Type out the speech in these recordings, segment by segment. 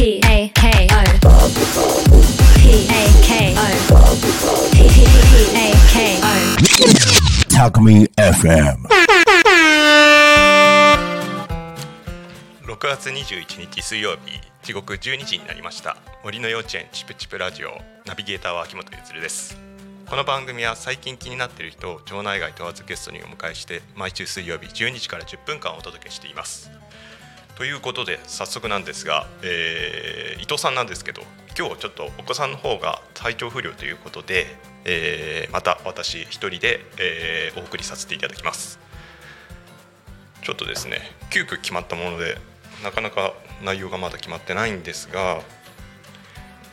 P A K O P A K O P A K O Talk Me FM. 6月21日水曜日時刻12時になりました森の幼稚園チプチプラジオナビゲーターは秋元ゆですこの番組は最近気になっている人を町内外問わずゲストにお迎えして毎週水曜日12時から10分間お届けしていますということで早速なんですが、えー伊藤さんなんですけど今日ちょっとお子さんの方が体調不良ということで、えーまた私一人で、えーお送りさせていただきますちょっとですね急遽決まったものでなかなか内容がまだ決まってないんですが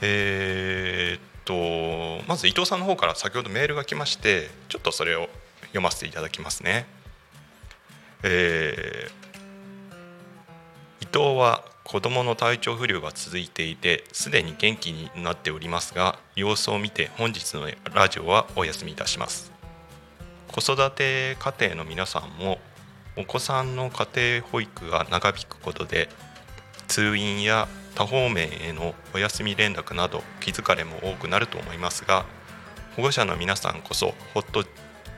えーっとまず伊藤さんの方から先ほどメールが来ましてちょっとそれを読ませていただきますね。えー伊藤は子供の体調不良が続いていてすでに元気になっておりますが様子を見て本日のラジオはお休みいたします。子育て家庭の皆さんもお子さんの家庭保育が長引くことで通院や多方面へのお休み連絡など気疲れも多くなると思いますが保護者の皆さんこそほっと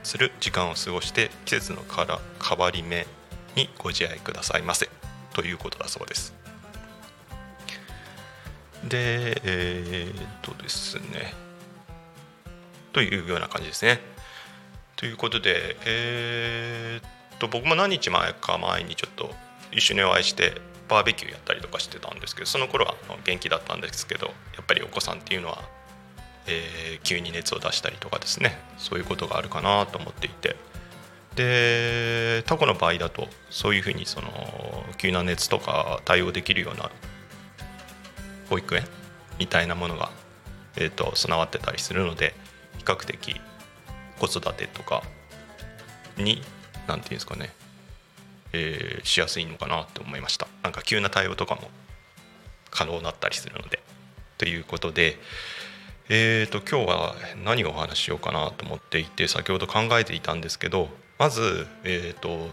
する時間を過ごして季節のから変わり目にご自愛くださいませ。ということだそうです。でえーっとですねというような感じですね。ということでえーっと僕も何日前か前にちょっと一緒にお会いしてバーベキューやったりとかしてたんですけどその頃は元気だったんですけどやっぱりお子さんっていうのは、えー急に熱を出したりとかですねそういうことがあるかなと思っていてでタコの場合だとそういうふうにその急な熱とか対応できるような保育園みたいなものが、えー、と備わってたりするので比較的子育てとかに何ていうんですかねえーしやすいのかなと思いました。なんか急な対応とかも可能だったりするのでということでえー、と今日は何をお話ししようかなと思っていて先ほど考えていたんですけどまずえっ、と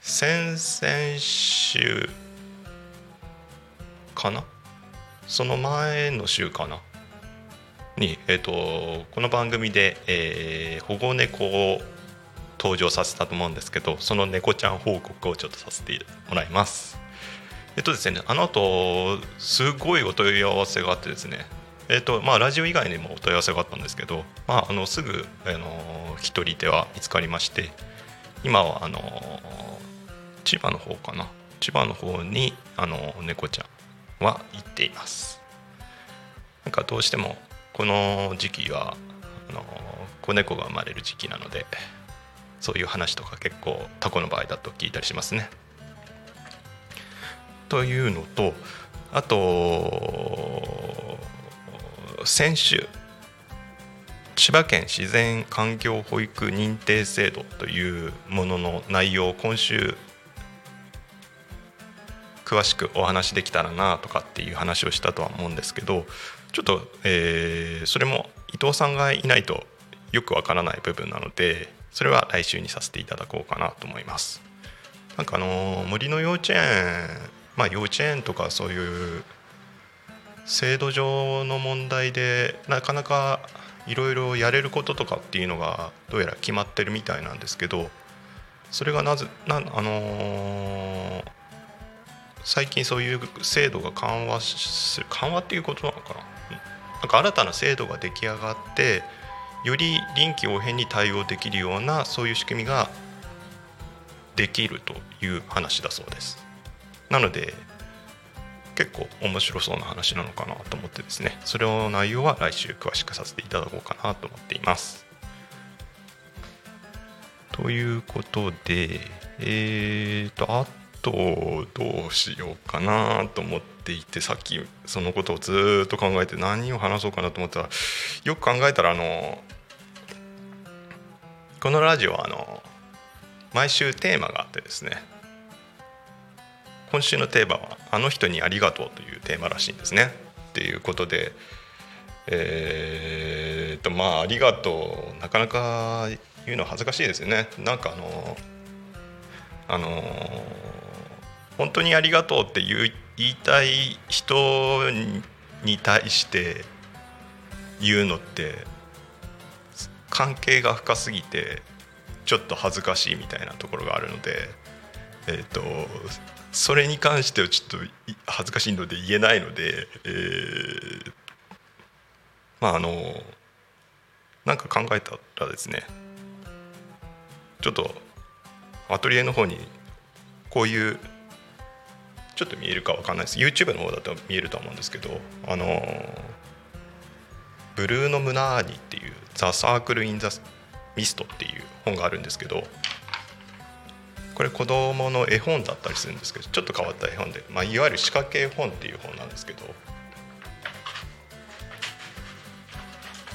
先々週かな？その前の週かな？に、えー、とこの番組で、えー保護猫を登場させたと思うんですけどその猫ちゃん報告をちょっとさせてもらいます。えっとですねあの後すごいお問い合わせがあってですねえっとまあラジオ以外にもお問い合わせがあったんですけど、まあ、あのすぐあの一人手は見つかりまして今はあの千葉の方かな千葉の方にあの猫ちゃんは行っていますなんかどうしてもこの時期はあの子猫が生まれる時期なのでそういう話とか結構タコの場合だと聞いたりしますね。というのとあと先週千葉県自然環境保育認定制度というものの内容を今週詳しくお話できたらなとかっていう話をしたとは思うんですけどちょっと、えーそれも伊藤さんがいないとよくわからない部分なのでそれは来週にさせていただこうかなと思います。なんかあの森の幼稚園まあ幼稚園とかそういう制度上の問題でなかなかいろいろやれることとかっていうのがどうやら決まってるみたいなんですけどそれがなぜなあのー最近そういう制度が緩和する緩和っていうことなのかな？なんか新たな制度が出来上がってより臨機応変に対応できるようなそういう仕組みができるという話だそうです。なので結構面白そうな話なのかなと思ってですね。それの内容は来週詳しくさせていただこうかなと思っています。ということでえーとあとどうしようかなと思っていてさっきそのことをずっと考えて何を話そうかなと思ったらよく考えたらあのこのラジオはあの毎週テーマがあってですね。今週のテーマは「あの人にありがとう」というテーマらしいんですね。っていうことでえーっとまあありがとうなかなか言うのは恥ずかしいですよね。なんかあのあの本当にありがとうって言いたい人に対して言うのって関係が深すぎてちょっと恥ずかしいみたいなところがあるので、えーと、それに関してはちょっと恥ずかしいので言えないので、えー、まああのなんか考えたらですねちょっとアトリエの方にこういうちょっと見えるか分かんないです。YouTube の方だと見えると思うんですけどあのブルーノ・ムナーニっていう「ザ・サークル・イン・ザ・ミスト」っていう本があるんですけどこれ子どもの絵本だったりするんですけどちょっと変わった絵本で、まあ、いわゆる仕掛け絵本っていう本なんですけど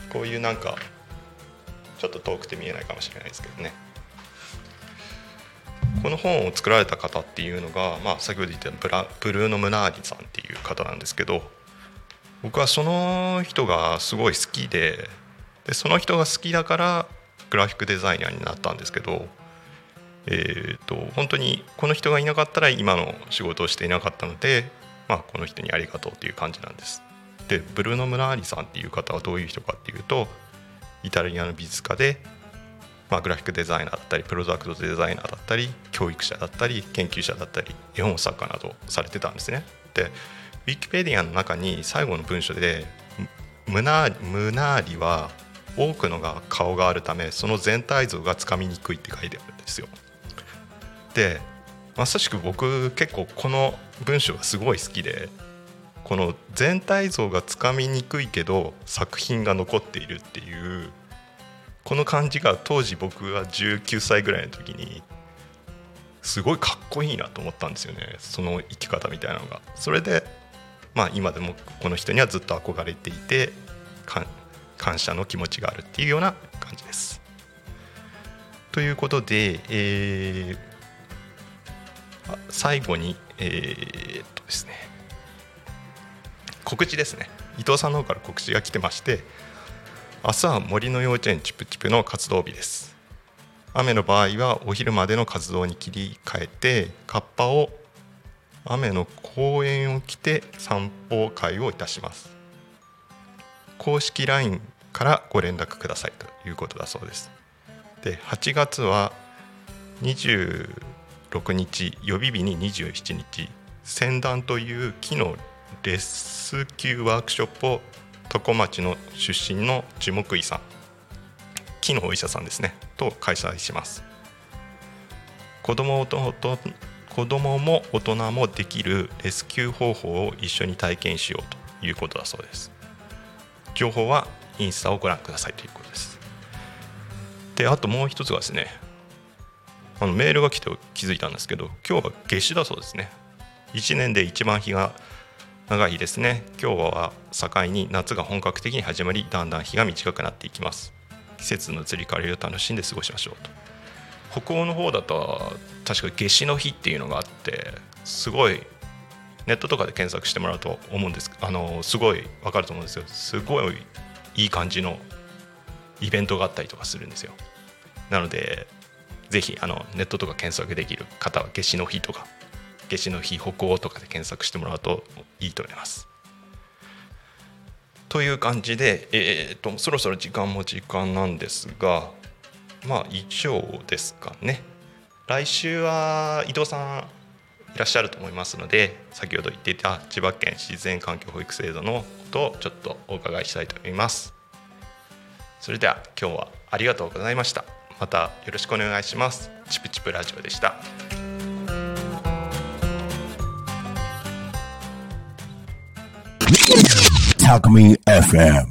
こういうなんかちょっと遠くて見えないかもしれないですけどね。この本を作られた方っていうのが、まあ、先ほど言ったブラブルーノ・ムナーニさんっていう方なんですけど僕はその人がすごい好きででその人が好きだからグラフィックデザイナーになったんですけど、えーと、本当にこの人がいなかったら今の仕事をしていなかったので、まあ、この人にありがとうという感じなんです。でブルーノ・ムナーニさんっていう方はどういう人かっていうとイタリアの美術家で、まあ、グラフィックデザイナーだったりプロダクトデザイナーだったり教育者だったり研究者だったり絵本作家などされてたんですね。でウィキペディアの中に最後の文書でムナーリは多くのが顔があるためその全体像がつかみにくいって書いてあるんですよ。でまさしく僕結構この文章がすごい好きでこの全体像がつかみにくいけど作品が残っているっていうこの感じが当時僕が19歳ぐらいの時にすごいかっこいいなと思ったんですよねその生き方みたいなのが。それでまあ今でもこの人にはずっと憧れていて感謝の気持ちがあるっていうような感じです。ということで、えー、最後に、えー、っとですね告知ですね。伊藤さんの方から告知が来てまして明日は森の幼稚園チプチプの活動日です。雨の場合はお昼までの活動に切り替えてカッパを雨の公園を来て散歩会をいたします。公式 LINE からご連絡くださいということだそうです。で8月は26日予備日に27日先端という木のレスキューワークショップを多古町の出身の樹木医さん木のお医者さんですねと開催します。子供と子供も大人もできるレスキュー方法を一緒に体験しようということだそうです。情報はインスタをご覧くださいということです。であともう一つがですねあのメールが来て気づいたんですけど今日は夏至だそうですね。1年で一番日が長い日ですね。今日は境に夏が本格的に始まりだんだん日が短くなっていきます。季節の移り変わりを楽しんで過ごしましょうと。北欧の方だと確か夏至の日っていうのがあってすごいネットとかで検索してもらうと思うんですあのすごい分かると思うんですよ。すごいいい感じのイベントがあったりとかするんですよ。なのでぜひあのネットとか検索できる方は夏至の日とか夏至の日北欧とかで検索してもらうといいと思います。という感じで、えーと、そろそろ時間も時間なんですがまあ以上ですかね。来週は伊藤さんいらっしゃると思いますので先ほど言っていた千葉県自然環境保育制度のことをちょっとお伺いしたいと思います。それでは今日はありがとうございました。またよろしくお願いします。チプチプラジオでした。Talk Me FM.